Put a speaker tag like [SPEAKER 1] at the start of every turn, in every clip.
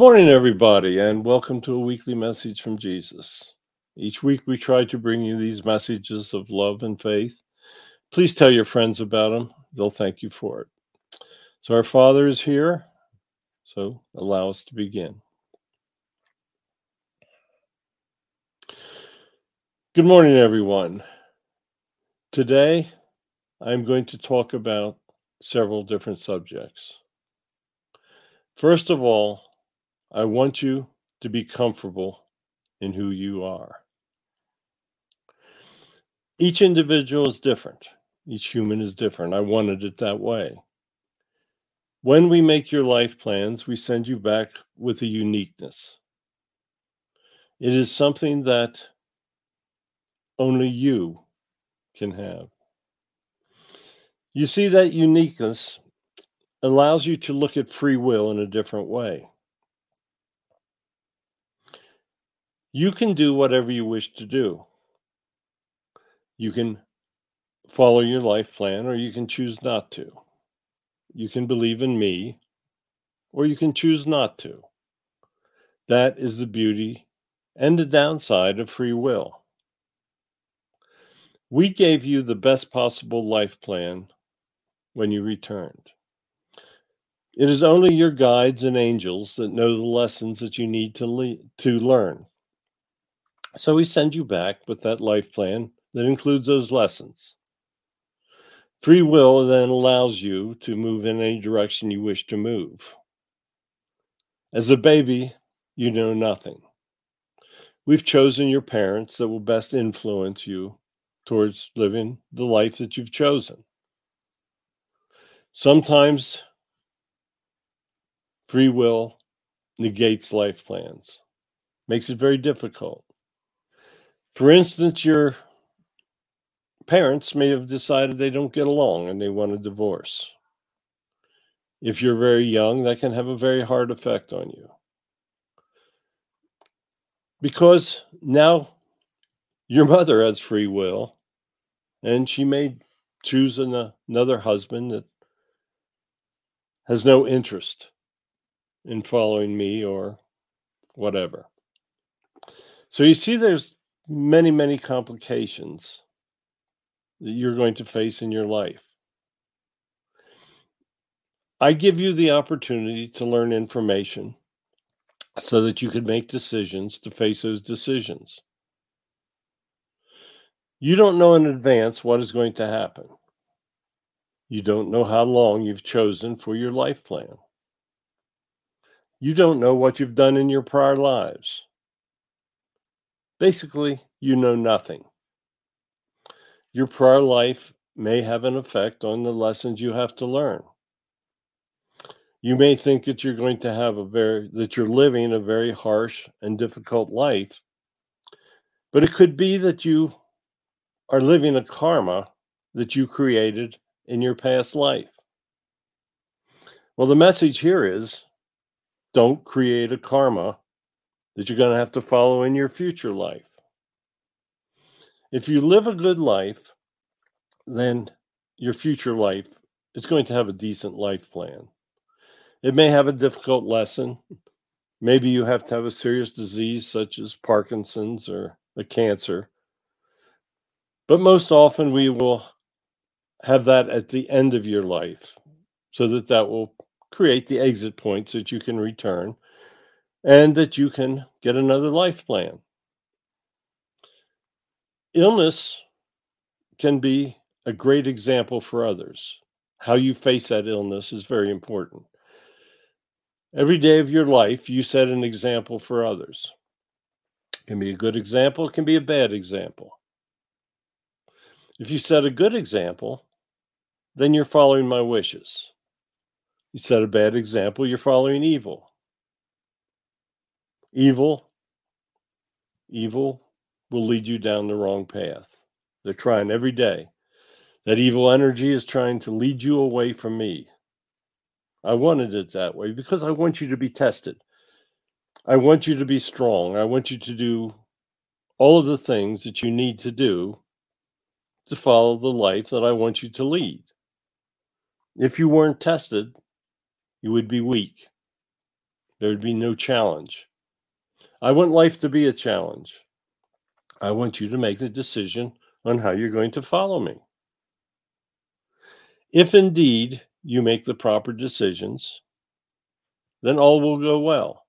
[SPEAKER 1] Morning, everybody, and welcome to a weekly message from Jesus. Each week we try to bring you these messages of love and faith. Please tell your friends about them, they'll thank you for it. So, our Father is here, so allow us to begin. Good morning, everyone. Today I'm going to talk about several different subjects. First of all, I want you to be comfortable in who you are. Each individual is different. Each human is different. I wanted it that way. When we make your life plans, we send you back with a uniqueness. It is something that only you can have. You see, that uniqueness allows you to look at free will in a different way. You can do whatever you wish to do. You can follow your life plan, or you can choose not to. You can believe in me, or you can choose not to. That is the beauty and the downside of free will. We gave you the best possible life plan when you returned. It is only your guides and angels that know the lessons that you need to, le- to learn. So we send you back with that life plan that includes those lessons. Free will then allows you to move in any direction you wish to move. As a baby, you know nothing. We've chosen your parents that will best influence you towards living the life that you've chosen. Sometimes free will negates life plans, makes it very difficult. For instance, your parents may have decided they don't get along and they want a divorce. If you're very young, that can have a very hard effect on you. Because now your mother has free will and she may choose an, another husband that has no interest in following me or whatever. So you see, there's many, many complications that you're going to face in your life. I give you the opportunity to learn information so that you can make decisions to face those decisions. You don't know in advance what is going to happen. You don't know how long you've chosen for your life plan. You don't know what you've done in your prior lives. Basically, you know nothing. Your prior life may have an effect on the lessons you have to learn. You may think that you're going to have a very, that you're living a very harsh and difficult life, but it could be that you are living a karma that you created in your past life. Well, the message here is don't create a karma that you're going to have to follow in your future life. If you live a good life, then your future life is going to have a decent life plan. It may have a difficult lesson. Maybe you have to have a serious disease such as Parkinson's or a cancer. But most often we will have that at the end of your life so that that will create the exit points that you can return and that you can get another life plan. Illness can be a great example for others. How you face that illness is very important. Every day of your life, you set an example for others. It can be a good example, it can be a bad example. If you set a good example, then you're following my wishes. You set a bad example, you're following evil. Evil, evil will lead you down the wrong path. They're trying every day. That evil energy is trying to lead you away from me. I wanted it that way because I want you to be tested. I want you to be strong. I want you to do all of the things that you need to do to follow the life that I want you to lead. If you weren't tested, you would be weak. There would be no challenge. I want life to be a challenge. I want you to make the decision on how you're going to follow me. If indeed you make the proper decisions, then all will go well.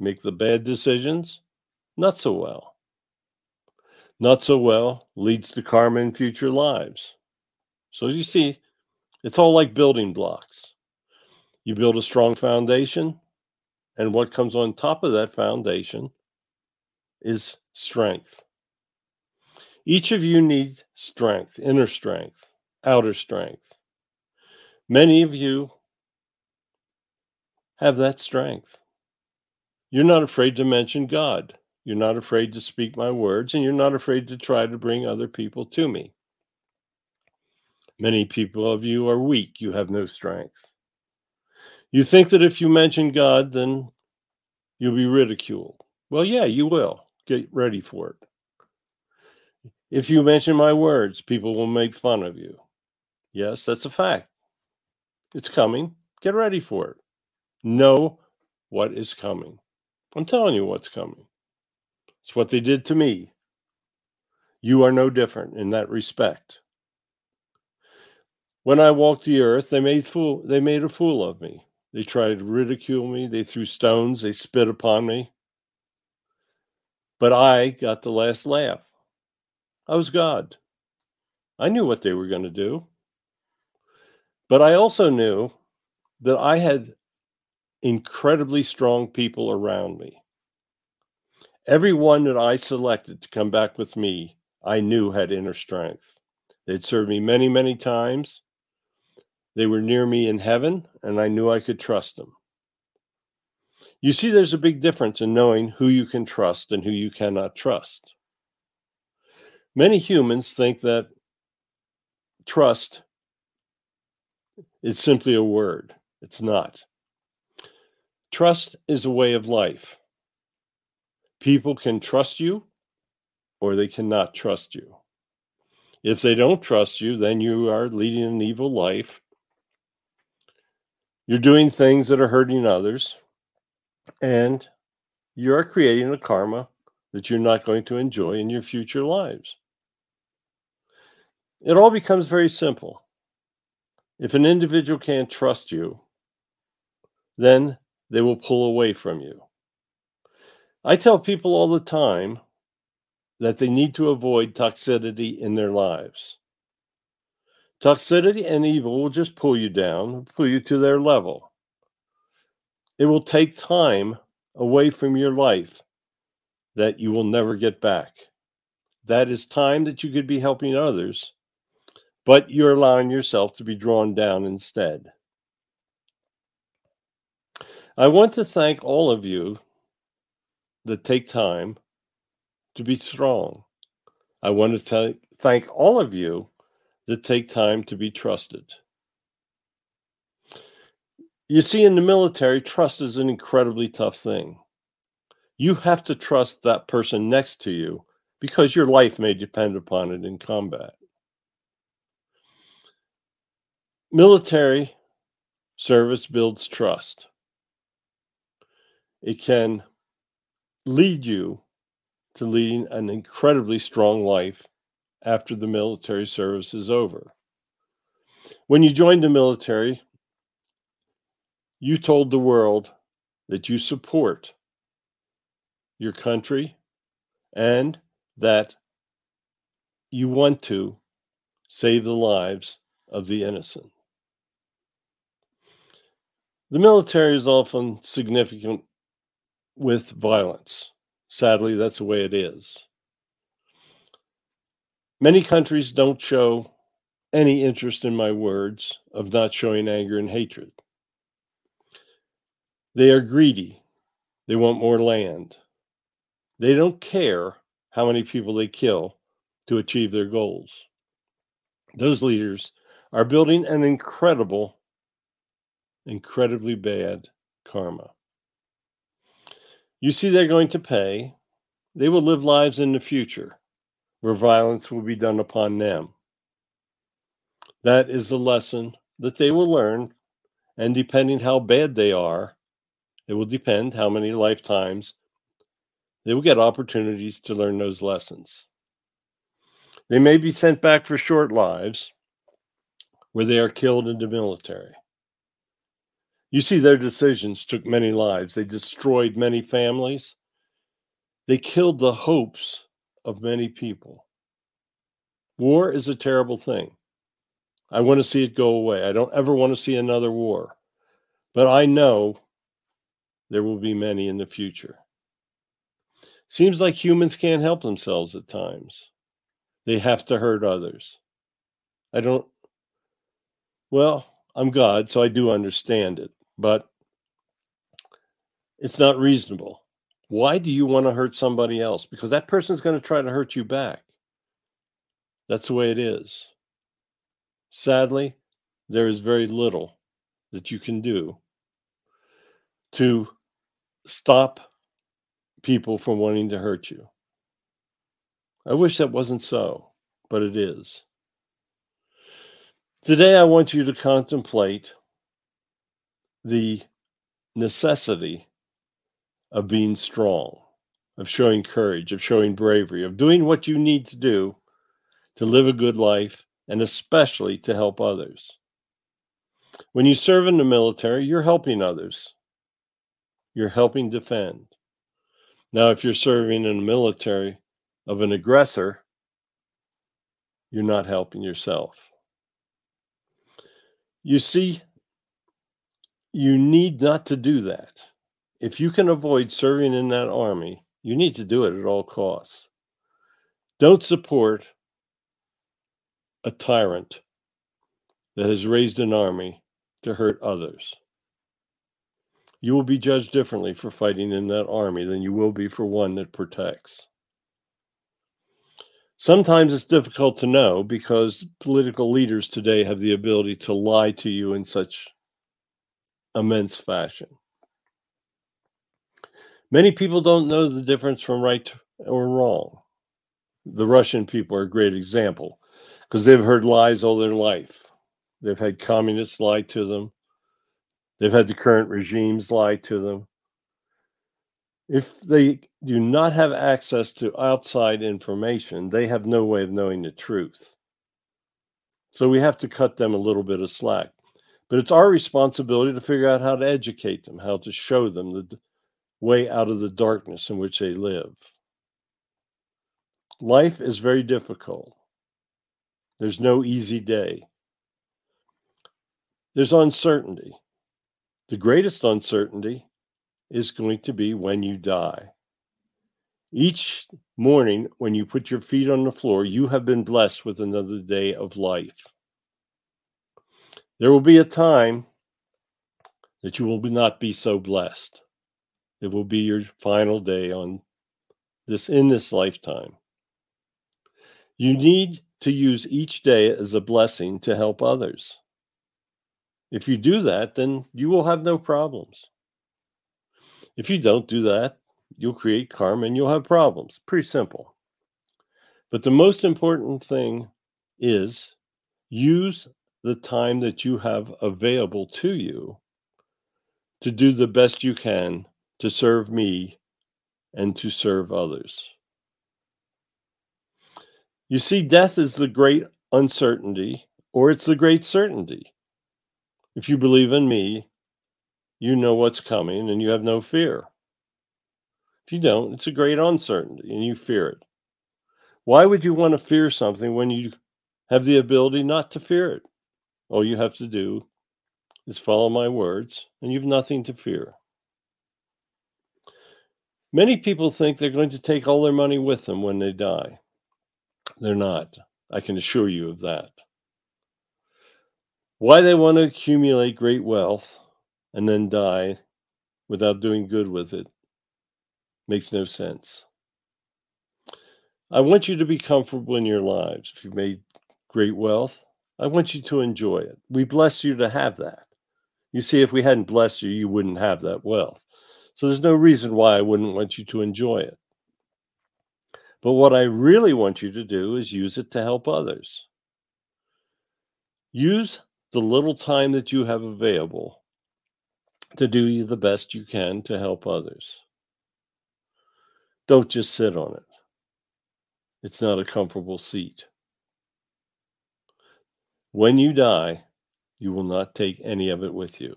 [SPEAKER 1] Make the bad decisions, not so well. Not so well leads to karma in future lives. So, as you see, it's all like building blocks. You build a strong foundation, and what comes on top of that foundation is strength. Each of you needs strength, inner strength, outer strength. Many of you have that strength. You're not afraid to mention God. You're not afraid to speak my words, and you're not afraid to try to bring other people to me. Many people of you are weak. You have no strength. You think that if you mention God, then you'll be ridiculed. Well, yeah, you will. Get ready for it. If you mention my words, people will make fun of you. Yes, that's a fact. It's coming. Get ready for it. Know what is coming. I'm telling you what's coming. It's what they did to me. You are no different in that respect. When I walked the earth, they made fool they made a fool of me. They tried to ridicule me, they threw stones, they spit upon me. But I got the last laugh. I was God. I knew what they were going to do. But I also knew that I had incredibly strong people around me. Everyone that I selected to come back with me, I knew had inner strength. They'd served me many, many times. They were near me in heaven, and I knew I could trust them. You see, there's a big difference in knowing who you can trust and who you cannot trust. Many humans think that trust is simply a word. It's not. Trust is a way of life. People can trust you or they cannot trust you. If they don't trust you, then you are leading an evil life. You're doing things that are hurting others, and you are creating a karma that you're not going to enjoy in your future lives. It all becomes very simple. If an individual can't trust you, then they will pull away from you. I tell people all the time that they need to avoid toxicity in their lives. Toxicity and evil will just pull you down, pull you to their level. It will take time away from your life that you will never get back. That is time that you could be helping others, but you're allowing yourself to be drawn down instead. I want to thank all of you that take time to be strong. I want to thank all of you that take time to be trusted. You see, in the military, trust is an incredibly tough thing. You have to trust that person next to you because your life may depend upon it in combat. Military service builds trust it can lead you to leading an incredibly strong life after the military service is over. When you joined the military, you told the world that you support your country and that you want to save the lives of the innocent. The military is often significant with violence. Sadly, that's the way it is. Many countries don't show any interest in my words of not showing anger and hatred. They are greedy. They want more land. They don't care how many people they kill to achieve their goals. Those leaders are building an incredible, incredibly bad karma. You see, they're going to pay. They will live lives in the future where violence will be done upon them. That is the lesson that they will learn. And depending how bad they are, It will depend how many lifetimes they will get opportunities to learn those lessons. They may be sent back for short lives where they are killed in the military. You see, their decisions took many lives. They destroyed many families. They killed the hopes of many people. War is a terrible thing. I want to see it go away. I don't ever want to see another war. But I know there will be many in the future. Seems like humans can't help themselves at times. They have to hurt others. I don't, well, I'm God, so I do understand it, but it's not reasonable. Why do you want to hurt somebody else? Because that person's going to try to hurt you back. That's the way it is. Sadly, there is very little that you can do to stop people from wanting to hurt you. I wish that wasn't so, but it is. Today, I want you to contemplate the necessity of being strong, of showing courage, of showing bravery, of doing what you need to do to live a good life, and especially to help others. When you serve in the military, you're helping others, you're helping defend. Now, if you're serving in the military of an aggressor, you're not helping yourself. You see, you need not to do that. If you can avoid serving in that army, you need to do it at all costs. Don't support a tyrant that has raised an army to hurt others you will be judged differently for fighting in that army than you will be for one that protects. Sometimes it's difficult to know because political leaders today have the ability to lie to you in such immense fashion. Many people don't know the difference from right or wrong. The Russian people are a great example because they've heard lies all their life. They've had communists lie to them. They've had the current regimes lie to them. If they do not have access to outside information, they have no way of knowing the truth. So we have to cut them a little bit of slack. But it's our responsibility to figure out how to educate them, how to show them the way out of the darkness in which they live. Life is very difficult. There's no easy day. There's uncertainty. The greatest uncertainty is going to be when you die. Each morning, when you put your feet on the floor, you have been blessed with another day of life. There will be a time that you will not be so blessed. It will be your final day on this in this lifetime. You need to use each day as a blessing to help others. If you do that, then you will have no problems. If you don't do that, you'll create karma and you'll have problems. Pretty simple. But the most important thing is use the time that you have available to you to do the best you can to serve me and to serve others. You see, death is the great uncertainty, or it's the great certainty. If you believe in me, you know what's coming and you have no fear. If you don't, it's a great uncertainty and you fear it. Why would you want to fear something when you have the ability not to fear it? All you have to do is follow my words and you've nothing to fear. Many people think they're going to take all their money with them when they die. They're not. I can assure you of that. Why they want to accumulate great wealth and then die without doing good with it makes no sense. I want you to be comfortable in your lives. If you've made great wealth, I want you to enjoy it. We bless you to have that. You see, if we hadn't blessed you, you wouldn't have that wealth. So there's no reason why I wouldn't want you to enjoy it. But what I really want you to do is use it to help others. Use the little time that you have available to do the best you can to help others. Don't just sit on it. It's not a comfortable seat. When you die, you will not take any of it with you.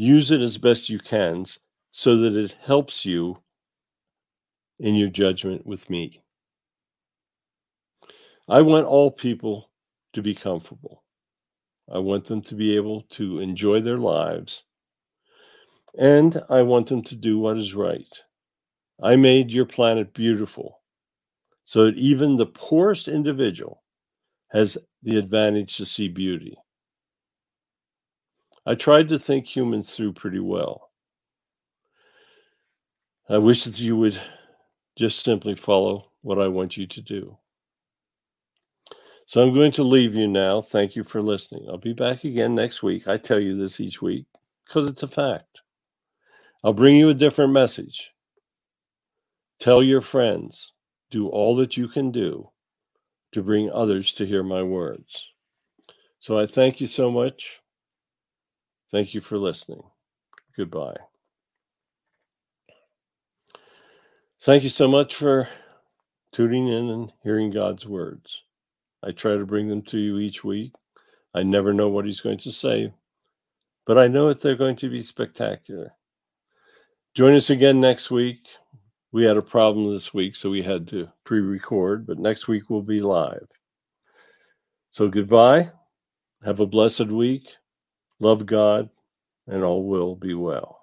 [SPEAKER 1] Use it as best you can so that it helps you in your judgment with me. I want all people to be comfortable. I want them to be able to enjoy their lives. And I want them to do what is right. I made your planet beautiful so that even the poorest individual has the advantage to see beauty. I tried to think humans through pretty well. I wish that you would just simply follow what I want you to do. So I'm going to leave you now. Thank you for listening. I'll be back again next week. I tell you this each week because it's a fact. I'll bring you a different message. Tell your friends, do all that you can do to bring others to hear my words. So I thank you so much. Thank you for listening. Goodbye. Thank you so much for tuning in and hearing God's words. I try to bring them to you each week. I never know what he's going to say, but I know that they're going to be spectacular. Join us again next week. We had a problem this week, so we had to pre record, but next week we'll be live. So goodbye. Have a blessed week. Love God, and all will be well.